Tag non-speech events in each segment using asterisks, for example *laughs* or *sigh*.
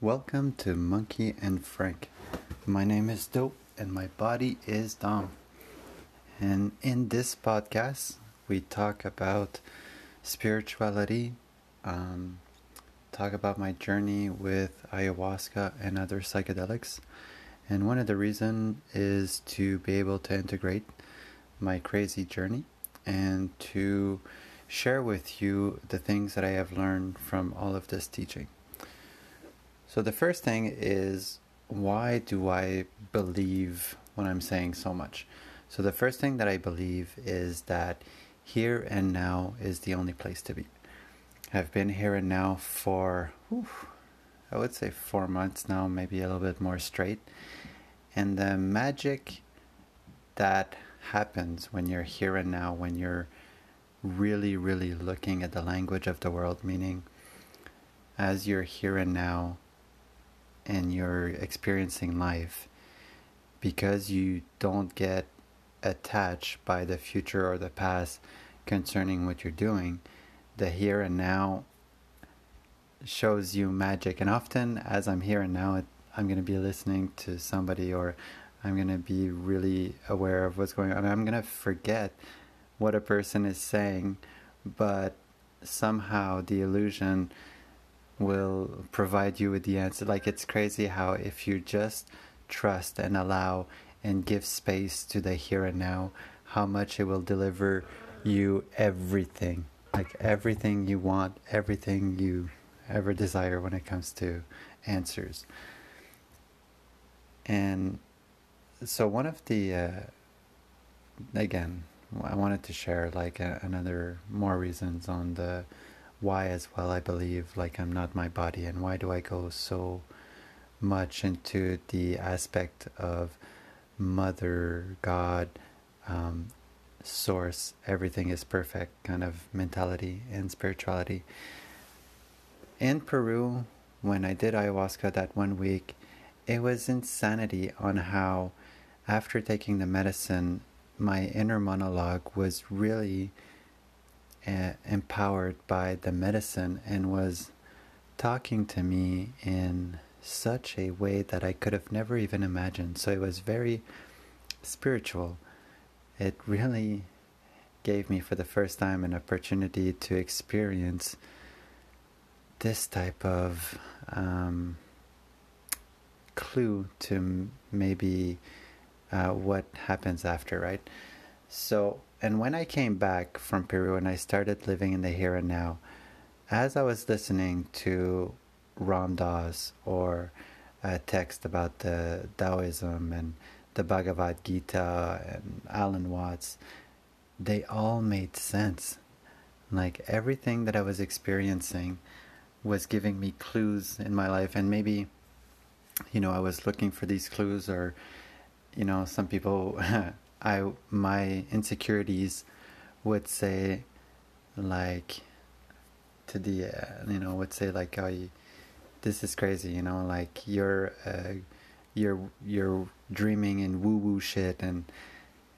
Welcome to Monkey and Frank. My name is Dope and my body is Dom. And in this podcast, we talk about spirituality, um, talk about my journey with ayahuasca and other psychedelics. And one of the reasons is to be able to integrate my crazy journey and to share with you the things that I have learned from all of this teaching. So, the first thing is why do I believe what I'm saying so much? So, the first thing that I believe is that here and now is the only place to be. I've been here and now for, whew, I would say, four months now, maybe a little bit more straight. And the magic that happens when you're here and now, when you're really, really looking at the language of the world, meaning as you're here and now, and you're experiencing life because you don't get attached by the future or the past concerning what you're doing, the here and now shows you magic. And often, as I'm here and now, I'm going to be listening to somebody or I'm going to be really aware of what's going on. I'm going to forget what a person is saying, but somehow the illusion will provide you with the answer. Like it's crazy how if you just trust and allow and give space to the here and now, how much it will deliver you everything. Like everything you want, everything you ever desire when it comes to answers. And so one of the uh, again, I wanted to share like a, another more reasons on the why as well I believe like I'm not my body and why do I go so much into the aspect of mother God um, source everything is perfect kind of mentality and spirituality. In Peru when I did ayahuasca that one week it was insanity on how after taking the medicine my inner monologue was really empowered by the medicine and was talking to me in such a way that I could have never even imagined. So it was very spiritual. It really gave me for the first time an opportunity to experience this type of um, clue to maybe uh, what happens after, right? So and when I came back from Peru and I started living in the here and now, as I was listening to Ram Dass or a text about the Taoism and the Bhagavad Gita and Alan Watts, they all made sense. Like everything that I was experiencing was giving me clues in my life, and maybe, you know, I was looking for these clues, or, you know, some people *laughs* I my insecurities would say like to the uh, you know would say like oh you, this is crazy you know like you're uh, you're you're dreaming in woo woo shit and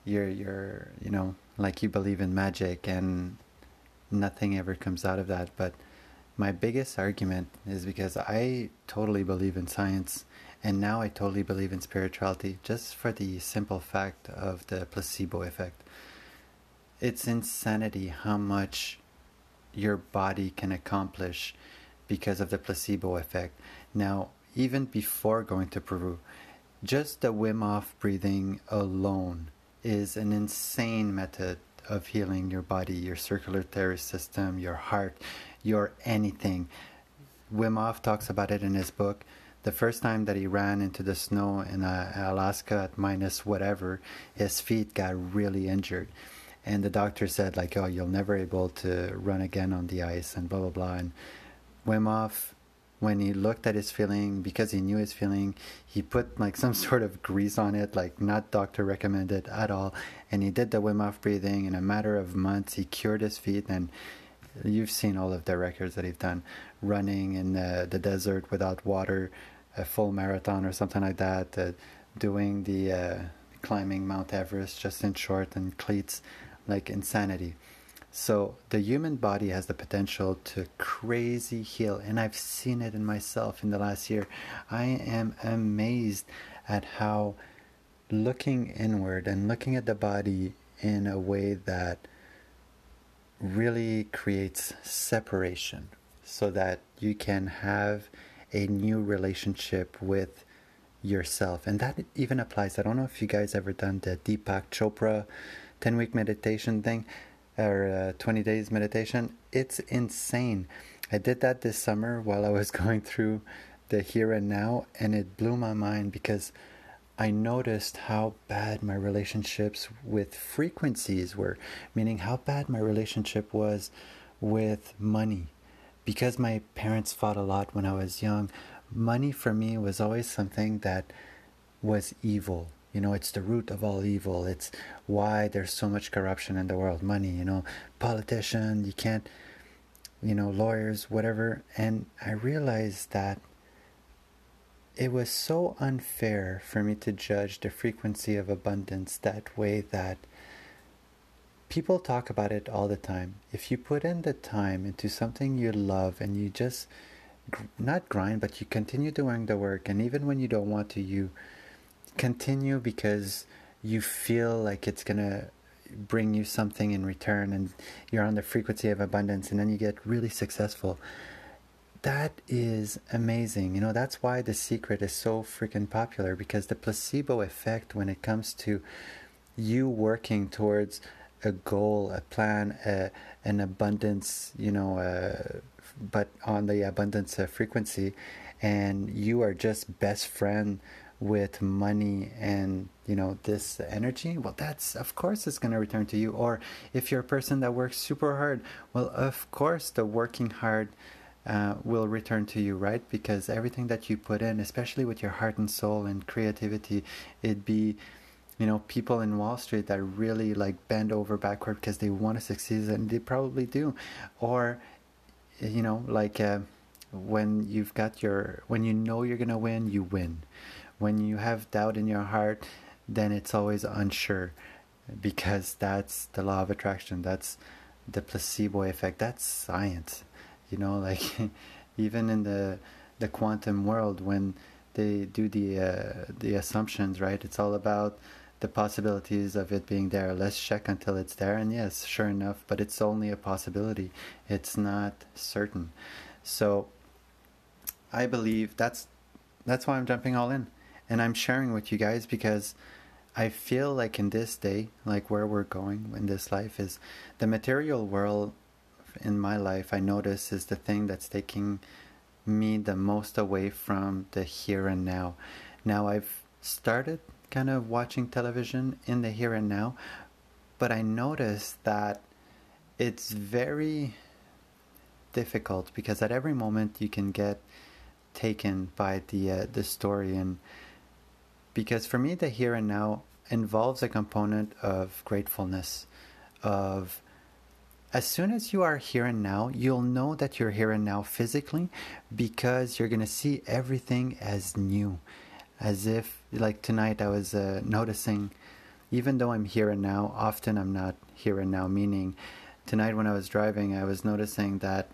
you're you're you know like you believe in magic and nothing ever comes out of that. But my biggest argument is because I totally believe in science and now I totally believe in spirituality just for the simple fact of the placebo effect. It's insanity how much your body can accomplish because of the placebo effect. Now, even before going to Peru, just the Wim Hof breathing alone is an insane method of healing your body, your circulatory system, your heart, your anything. Wim Hof talks about it in his book the first time that he ran into the snow in uh, Alaska at minus whatever, his feet got really injured. And the doctor said, like, oh, you'll never able to run again on the ice and blah, blah, blah. And Wim Hof, when he looked at his feeling, because he knew his feeling, he put like some *laughs* sort of grease on it, like not doctor recommended at all. And he did the Wim Hof breathing. In a matter of months, he cured his feet. And you've seen all of the records that he's done running in the, the desert without water, a full marathon or something like that, uh, doing the uh, climbing Mount Everest just in short and cleats, like insanity. So the human body has the potential to crazy heal, and I've seen it in myself in the last year. I am amazed at how looking inward and looking at the body in a way that really creates separation so that you can have a new relationship with yourself. And that even applies. I don't know if you guys ever done the Deepak Chopra 10 week meditation thing or uh, 20 days meditation. It's insane. I did that this summer while I was *laughs* going through the here and now, and it blew my mind because I noticed how bad my relationships with frequencies were, meaning how bad my relationship was with money. Because my parents fought a lot when I was young, money for me was always something that was evil. You know, it's the root of all evil. It's why there's so much corruption in the world. Money, you know, politician, you can't, you know, lawyers, whatever. And I realized that it was so unfair for me to judge the frequency of abundance that way that people talk about it all the time. If you put in the time into something you love and you just not grind, but you continue doing the work, and even when you don't want to, you continue because you feel like it's gonna bring you something in return, and you're on the frequency of abundance, and then you get really successful. That is amazing. You know, that's why The Secret is so freaking popular because the placebo effect when it comes to you working towards a goal, a plan, a, an abundance, you know, uh, but on the abundance frequency, and you are just best friend with money and you know this energy well that's of course it's going to return to you or if you're a person that works super hard well of course the working hard uh, will return to you right because everything that you put in especially with your heart and soul and creativity it'd be you know people in wall street that really like bend over backward because they want to succeed and they probably do or you know, like uh, when you've got your, when you know you're going to win, you win. When you have doubt in your heart, then it's always unsure because that's the law of attraction. That's the placebo effect. That's science. You know, *laughs* like even in the the quantum world, when they do the uh, the assumptions, right? It's all about the possibilities of it being there. Let's check until it's there. And yes, sure enough, but it's only a possibility. It's not certain. So I believe that's that's why I'm jumping all in. And I'm sharing with you guys because I feel like in this day, like where we're going in this life is the material world in my life I notice is the thing that's taking me the most away from the here and now. Now I've started kind of watching television in the here and now, but I notice that it's very difficult because at every moment you can get taken by the uh, the story and because for me the here and now involves a component of gratefulness of as soon as you are here and now you'll know that you're here and now physically because you're going to see everything as new. As if like tonight I was uh, noticing even though I'm here and now often I'm not here and now meaning tonight when I was driving I was noticing that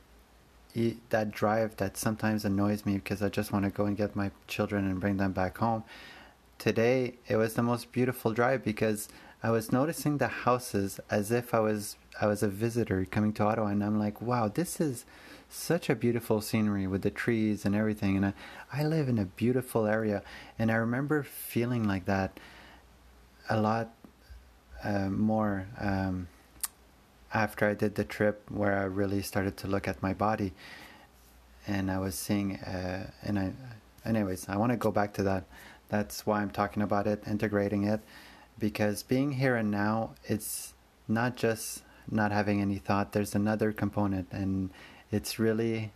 that drive that sometimes annoys me because I just want to go and get my children and bring them back home. Today it was the most beautiful drive because I was noticing the houses as if I was I was a visitor coming to Ottawa and I'm like wow this is such a beautiful scenery with the trees and everything. And I, I live in a beautiful area, and I remember feeling like that a lot uh, more um, after I did the trip where I really started to look at my body, and I was seeing. Uh, and I, anyways, I want to go back to that. That's why I'm talking about it, integrating it, because being here and now, it's not just not having any thought. There's another component, and it's really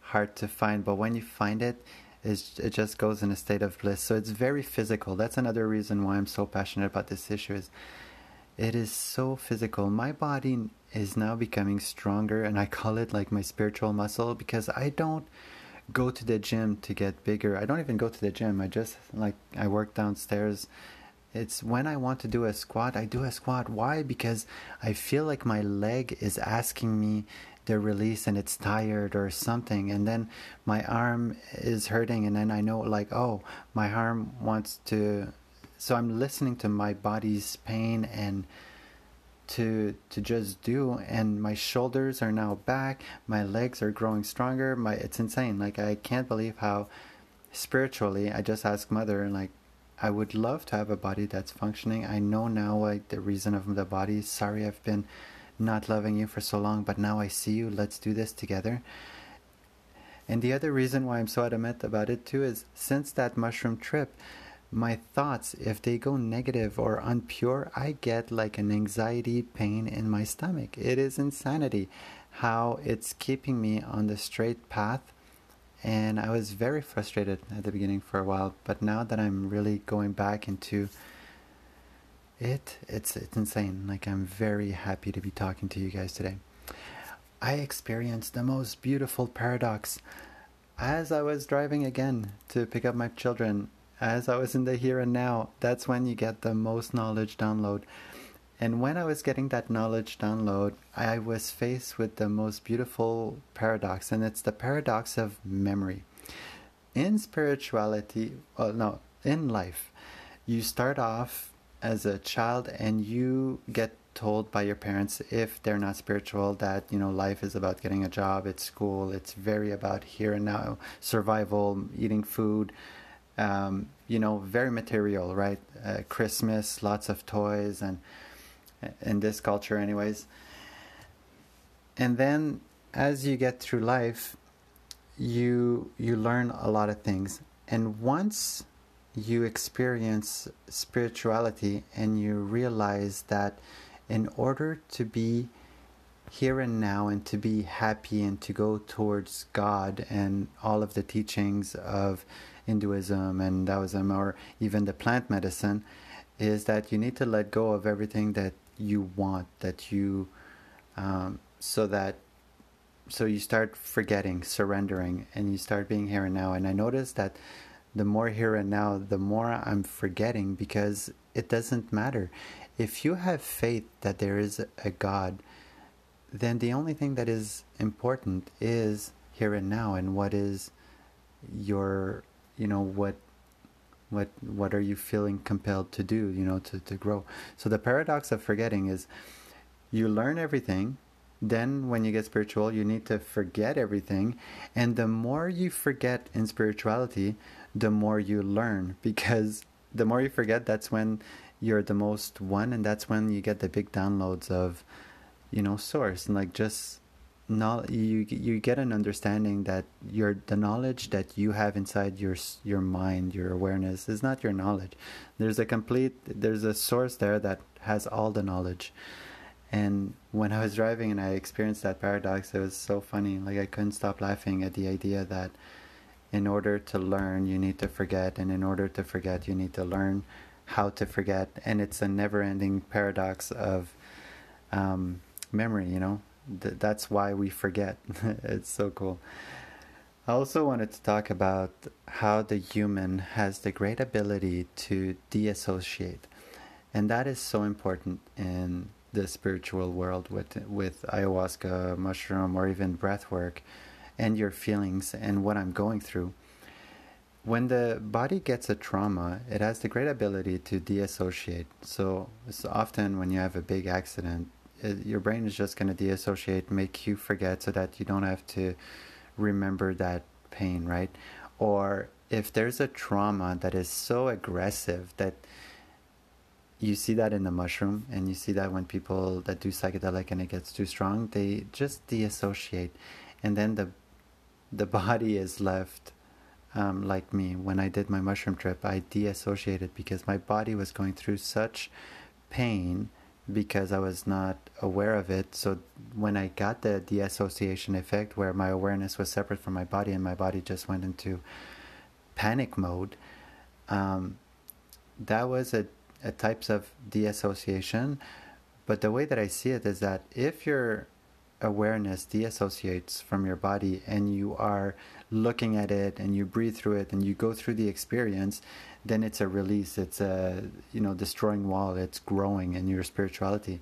hard to find, but when you find it, it just goes in a state of bliss. So it's very physical. That's another reason why I'm so passionate about this issue. Is it is so physical. My body is now becoming stronger, and I call it like my spiritual muscle because I don't go to the gym to get bigger. I don't even go to the gym. I just like I work downstairs It's when I want to do a squat, I do a squat. Why? Because I feel like my leg is asking me to release and it's tired or something. And then my arm is hurting, and then I know, like, oh, my arm wants to. So I'm listening to my body's pain and to to just do and my shoulders are now back my legs are growing stronger my it's insane like i can't believe how spiritually i just asked mother and like i would love to have a body that's functioning i know now like the reason of the body sorry i've been not loving you for so long but now i see you let's do this together and the other reason why i'm so adamant about it too is since that mushroom trip my thoughts, if they go negative or unpure, I get like an anxiety pain in my stomach. It is insanity how it's keeping me on the straight path. And I was very frustrated at the beginning for a while, but now that I'm really going back into it, it's it's insane. Like I'm very happy to be talking to you guys today. I experienced the most beautiful paradox as I was driving again to pick up my children as I was in the here and now, that's when you get the most knowledge download. And when I was getting that knowledge download, I was faced with the most beautiful paradox, and it's the paradox of memory. In spirituality, well, no, in life, you start off as a child and you get told by your parents if they're not spiritual that you know life is about getting a job it's school it's very about here and now survival eating food um, you know, very material, right? Uh, Christmas, lots of toys, and in this culture, anyways. And then, as you get through life, you you learn a lot of things, and once you experience spirituality and you realize that in order to be here and now and to be happy and to go towards God and all of the teachings of Hinduism and Taoism or even the plant medicine is that you need to let go of everything that you want, that you, um, so that, so you start forgetting, surrendering, and you start being here and now. And I notice that the more here and now, the more I'm forgetting because it doesn't matter. If you have faith that there is a God, then the only thing that is important is here and now and what is your you know what what what are you feeling compelled to do you know to, to grow? So the paradox of forgetting is you learn everything then when you get spiritual you need to forget everything and the more you forget in spirituality the more you learn *laughs* because the more you forget that's when you're the most one and that's when you get the big downloads of you know source and like just no, you you get an understanding that your the knowledge that you have inside your your mind, your awareness is not your knowledge. There's a complete there's a source there that has all the knowledge. And when I was driving and I experienced that paradox, it was so funny. Like I couldn't stop laughing at the idea that in order to learn, you need to forget, and in order to forget, you need to learn how to forget. And it's a never-ending paradox of um, memory. You know, th- that's why we forget. *laughs* it's so cool. I also wanted to talk about how the human has the great ability to deassociate. And that is so important in the spiritual world with with ayahuasca, mushroom, or even breath work, and your feelings and what I'm going through. When the body gets a trauma, it has the great ability to deassociate. So, so often when you have a big accident, it, your brain is just going to deassociate, make you forget so that you don't have to remember that pain, right? Or if there's a trauma that is so aggressive that you see that in the mushroom and you see that when people that do psychedelic and it gets too strong, they just deassociate. And then the the *laughs* body is left um, like me. When I did my mushroom trip, I deassociated because my body was going through such pain because I was not aware of it. So when I got the deassociation effect, where my awareness was separate from my body and my body just went into panic mode, um, that was a, a types of deassociation. But the way that I see it is that if you're awareness deassociates from your body and you are looking at it and you breathe through it and you go through the experience then it's a release it's a you know destroying wall it's growing in your spirituality.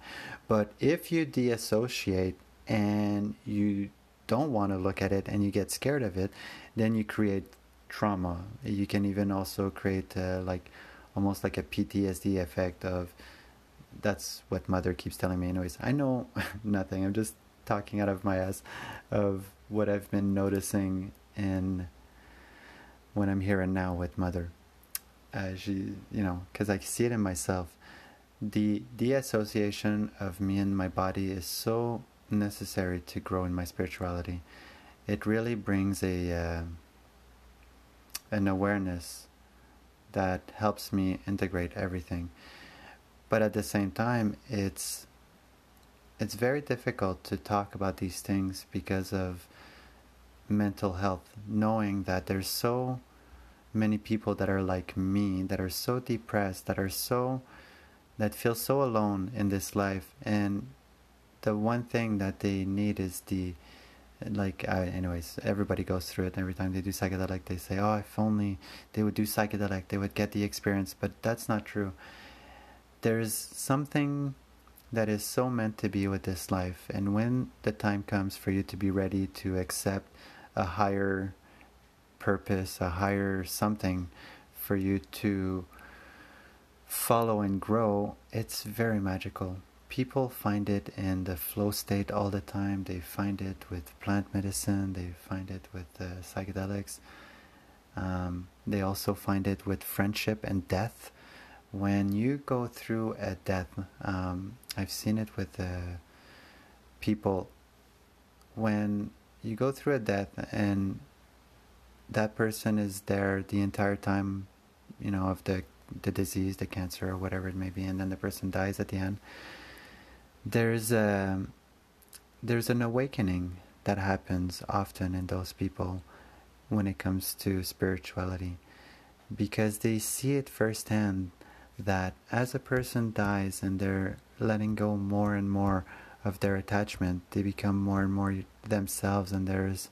But if you deassociate and you don't want to look at it and you get scared of it then you create trauma. You can even also create uh, like almost like a PTSD effect of that's what mother keeps telling me anyways. I know *laughs* nothing i'm just talking out of my ass of what i've been noticing in when i'm here and now with mother. Uh, she you know because i see it in myself. The the association of me and my body is so necessary to grow in my spirituality. It really brings a uh, an awareness that helps me integrate everything. But at the same time it's it's very difficult to talk about these things because of mental health knowing that there's so many people that are like me that are so depressed that are so that feel so alone in this life. And the one thing that they need is the like anyways everybody goes through it every time they do psychedelic they say oh if only they would do psychedelic they would get the experience. But that's not true. There's something that is so meant to be with this life. And when the time comes for you to be ready to accept a higher purpose, a higher something for you to follow and grow, it's very magical. People find it in the flow state all the time. They find it with plant medicine, they find it with uh, psychedelics. Um, they also find it with friendship and death when you go through a death, um, I've seen it with uh, people. When you go through a death and that person is there the entire time, you know, of the the disease, the cancer, or whatever it may be, and then the person dies at the end. There's a there's an awakening that happens often in those people when it comes to spirituality because they see it firsthand that as a person dies and they're letting go more and more of their attachment, they become more and more themselves, and there's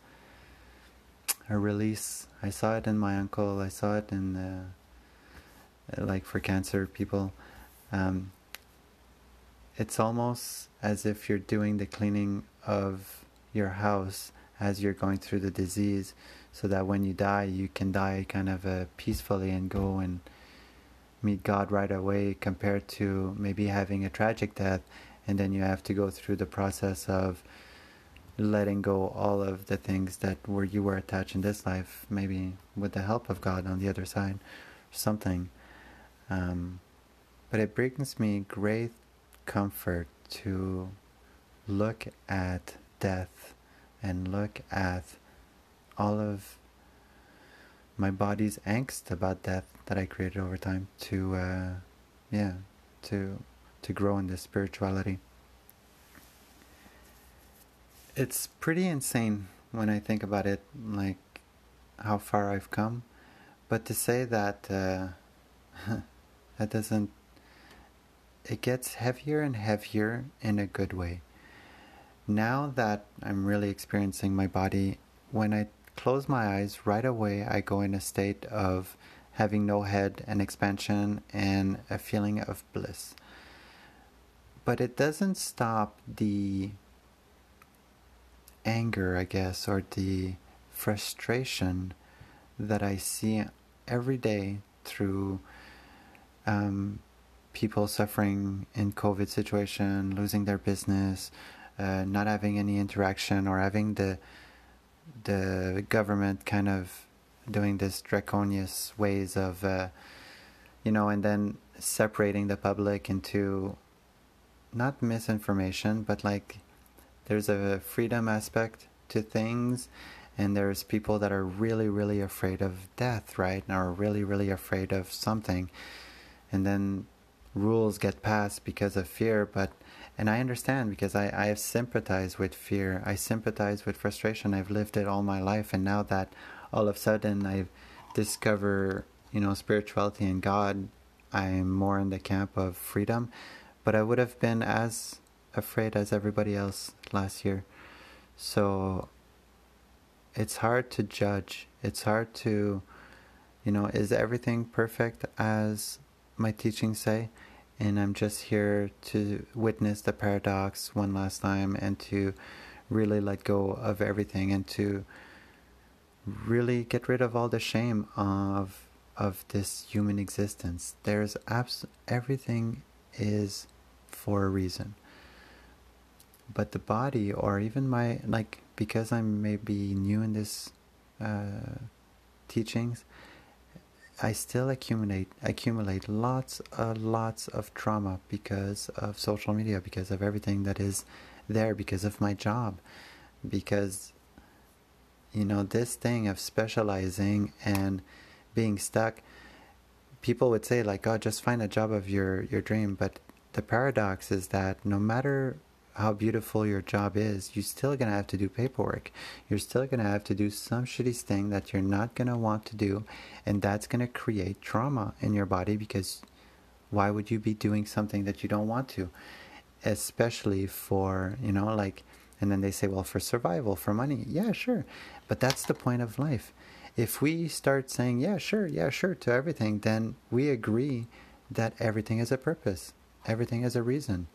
a release. I saw it in my uncle. I saw it in, uh, like for cancer people. Um, it's almost as if you're doing the cleaning of your house as you're going through the disease, so that when you die, you can die kind of uh, peacefully and go and meet God right away compared to maybe having a tragic death and then you have to go through the process of letting go all of the things that were you were attached in this life maybe with the help of God on the other side something. Um, but it brings me great comfort to look at death and look at all of my body's angst about death that I created over time to, uh, yeah, to to grow in this spirituality. It's pretty insane when I think about it, like how far I've come. But to say that uh, *laughs* that doesn't, it gets heavier and heavier in a good way. Now that I'm really experiencing my body, when I close my eyes, right away I go in a state of having no head and expansion and a feeling of bliss. But it doesn't stop the anger, I guess, or the frustration that I see every day through um, people suffering in COVID situation, losing their business, uh, not having any interaction, or having the the government kind of doing this draconian ways of, uh, you know, and then separating the public into not misinformation, but like there's a freedom aspect to things, and there's people that are really, really afraid of death, right? And are really, really afraid of something, and then rules get passed because of fear, but and I understand because I, I have sympathized with fear. I sympathize with frustration. I've lived it all my life. And now that all of a sudden I discover, you know, spirituality and God, I'm more in the camp of freedom. But I would have been as afraid as everybody else last year. So it's hard to judge. It's hard to, you know, is everything perfect as my teachings say? And I'm just here to witness the paradox one last time and to really let go of everything and to really get rid of all the shame of of this human existence. There's abs- everything is for a reason. But the body, or even my like, because I'm maybe new in this uh, teachings, I still accumulate accumulate lots uh, lots of trauma because of social media, because of everything that is there, because of my job, because you know this thing of specializing and being stuck people would say like oh just find a job of your your dream. But the paradox is that no matter how beautiful your job is you're still going to have to do paperwork. You're still going to have to do some shitty thing that you're not going to want to do and that's going to create trauma in your body because why would you be doing something that you don't want to? Especially for you know like and then they say well for survival for money. Yeah sure but that's the point of life. If we start saying, yeah, sure, yeah, sure to everything, then we agree that everything has a purpose, everything has a reason.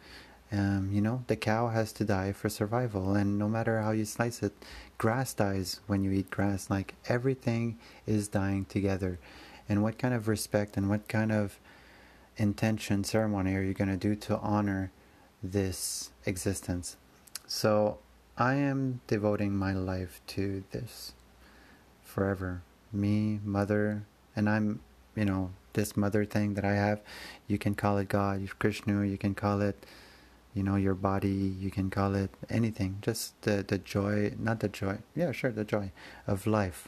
Um, you know, the cow has to die for survival, and no matter how you slice it, grass dies when you eat grass. Like everything is dying together. And what kind of respect and what kind of intention ceremony are you going to do to honor this existence? So I am devoting my life to this forever. Me, mother, and I'm, you know, this mother thing that I have. You can call it God, Krishna, you can call it, you know, your body, you can call it anything. Just the, the joy, not the joy, yeah, sure, the joy of life,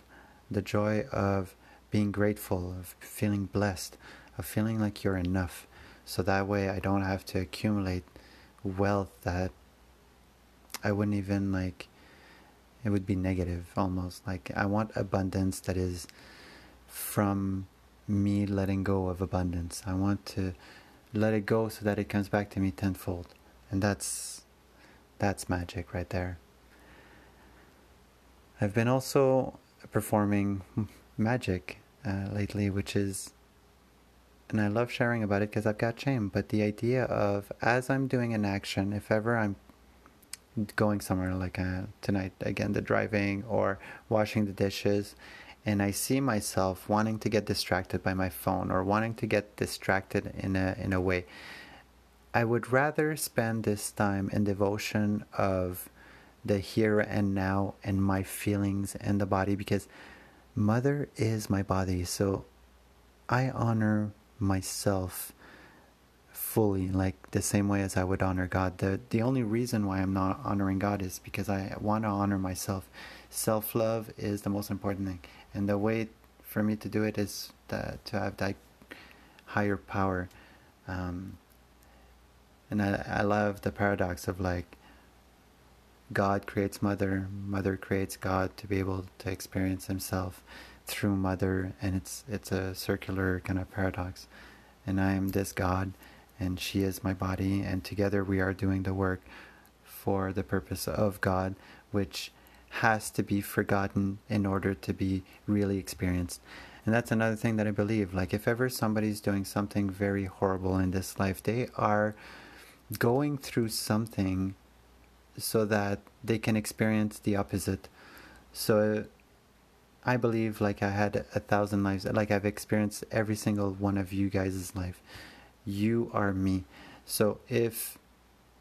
the joy of being grateful, of feeling blessed, of feeling like you're enough. So that way I don't have to accumulate wealth that I wouldn't even like it would be negative almost. Like I want abundance that is from me letting go of abundance. I want to let it go so that it comes back to me tenfold. And that's that's magic right there. I've been also performing magic uh, lately, which is, and I love sharing about it because I've got shame. But the idea of as I'm doing an action, if ever I'm going somewhere like uh, tonight again the driving or washing the dishes and i see myself wanting to get distracted by my phone or wanting to get distracted in a in a way i would rather spend this time in devotion of the here and now and my feelings and the body because mother is my body so i honor myself fully, like the same way as I would honor God. The the only reason why I'm not honoring God is because I want to honor myself. Self love is the most important thing, and the way for me to do it is the, to have that higher power. Um, and I, I love the paradox of like God creates mother, mother creates God to be able to experience himself through mother, and it's it's a circular kind of paradox. And I am this God and she is my body, and together we are doing the work for the purpose of God, which has to be forgotten in order to be really experienced. And that's another thing that I believe. Like, if ever somebody's doing something very horrible in this life, they are going through something so that they can experience the opposite. So, I believe, like, I had a thousand lives, like, I've experienced every single one of you guys' life you are me. So if,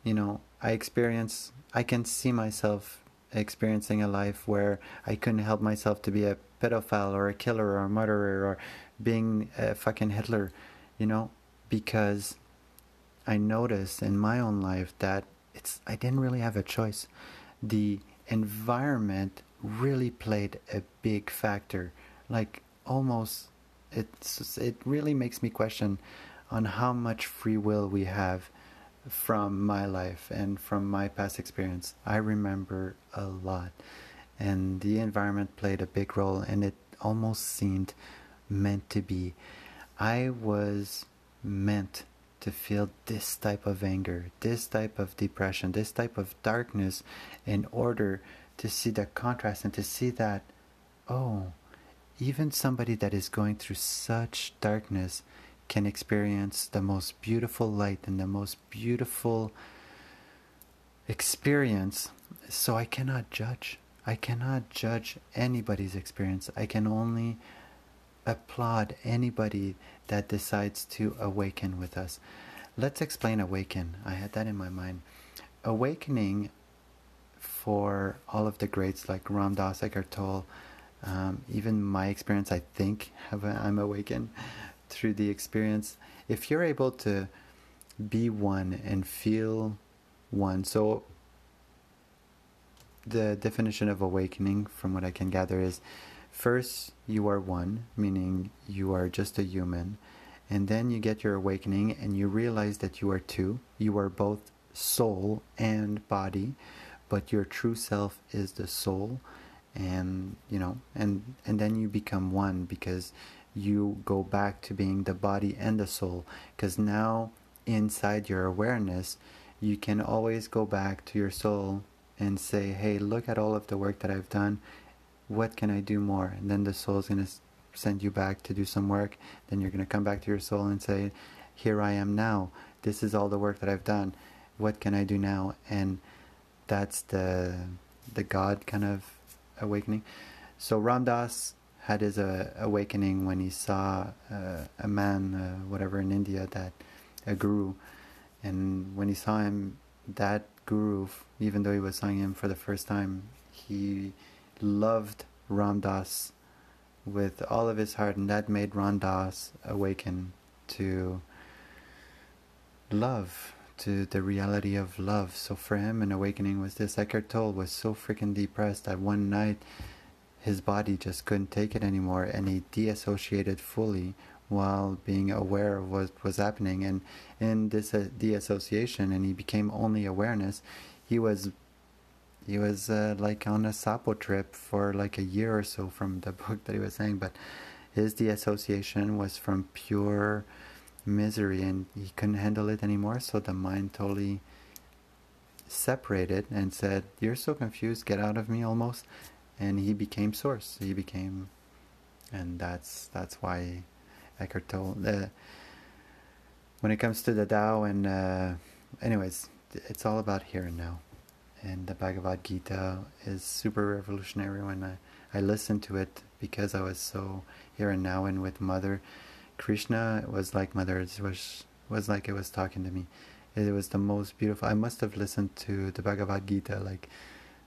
you know, I experience, I can see myself experiencing a life where I couldn't help myself to be a pedophile or a killer or a murderer or being a fucking Hitler, you know, because I noticed in my own life that it's I didn't really have a choice. The environment really played a big factor. Like almost it's it really makes me question on how much free will we have from my life and from my past experience. I remember a lot, and the environment played a big role, and it almost seemed meant to be. I was meant to feel this type of anger, this type of depression, this type of darkness in order to see the contrast and to see that, oh, even somebody that is going through such darkness can experience the most beautiful light and the most beautiful experience. So I cannot judge. I cannot judge anybody's experience. I can only applaud anybody that decides to awaken with us. Let's explain awaken. I had that in my mind. Awakening for all of the greats like Ram Dass, Eckhart Tolle, um, even my experience, I think, have a, I'm awakened through the experience. If you're able to be one and feel one, so the definition of awakening, from what I can gather, is first you are one, meaning you are just a human, and then you get your awakening and you realize that you are two. You are both soul and body, but your true self is the soul. And you know and and then you become one because you go back to being the body and the soul. Because now inside your awareness you can always go back to your soul and say hey look at all of the work that i've done what can i do more? And then the soul is going to send you back to do some work. Then you're going to come back to your soul and say here i am now. This is all the work that i've done. What can i do now? And that's the the god kind of awakening. So Ram Dass had his uh, awakening when he saw uh, a man, uh, whatever in India, that a guru, and when he saw him, that guru, even though he was seeing him for the first time, he loved Ram Dass with all of his heart, and that made Ram Dass awaken to love to the reality of love. So for him, an awakening was this. Eckhart Tolle was so freaking depressed that one night his body just couldn't take it anymore and he deassociated fully while being aware of what was happening. And in this uh, deassociation, and he became only awareness, he was he was uh, like on a sapo trip for like a year or so from the *laughs* book that he was saying. But his deassociation was from pure misery and he couldn't handle it anymore so the mind totally separated and said you're so confused get out of me almost and he became source he became and that's that's why Eckhart Tolle uh, when it comes to the Tao and uh, anyways it's all about here and now and the Bhagavad Gita is super revolutionary when I, I listened to it because I was so here and now and with mother Krishna it was like mother. It was was like it was talking to me. It was the most beautiful. I must have listened to the Bhagavad Gita like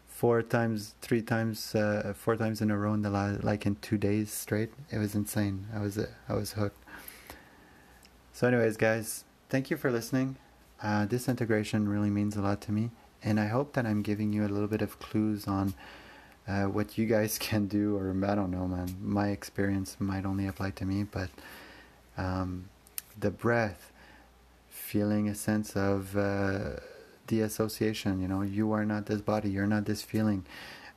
four times, three times, uh, four times in a row in the last, like in two days straight. It was insane. I was I was hooked. So, anyways, guys, thank you for listening. Uh, this integration really means a lot to me, and I hope that I'm giving you a little bit of clues on. Uh, what you guys *laughs* can do, or I don't know, man. My experience might only apply to me, but um, the breath, feeling a sense of uh, the association. You know, you are not this body, you're not this feeling.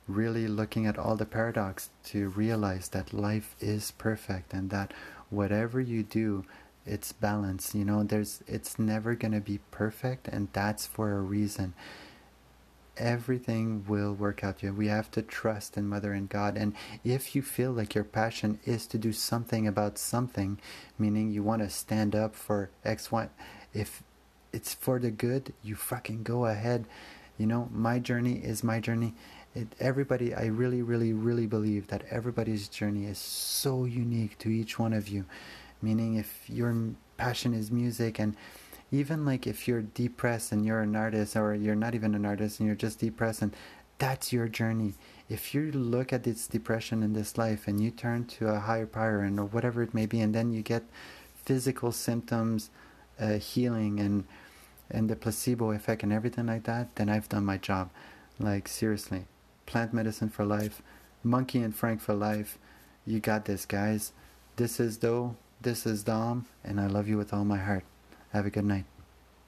Really looking at all the paradox to realize that life is perfect and that whatever you do, it's balance. You know, there's it's never gonna be perfect, and that's for a reason everything will work out. We have to trust in Mother and God. And if you feel like your passion is to do something about something, meaning you want to stand up for X, Y, if it's for the good, you fucking go ahead. You know, my journey is my journey. It, everybody, I really, really, really believe that everybody's journey is so unique to each one of you. Meaning, if your passion is music and even like if you're depressed and you're an artist or you're not even an artist and you're just depressed and that's your journey if you look at this depression in this life and you turn to a higher power and or whatever it may be and then you get physical symptoms uh, healing and and the placebo effect and everything like that then i've done my job. Like seriously plant medicine for life monkey and frank for life. You got this guys. This is though this is dom and i love you with all my heart have a good night.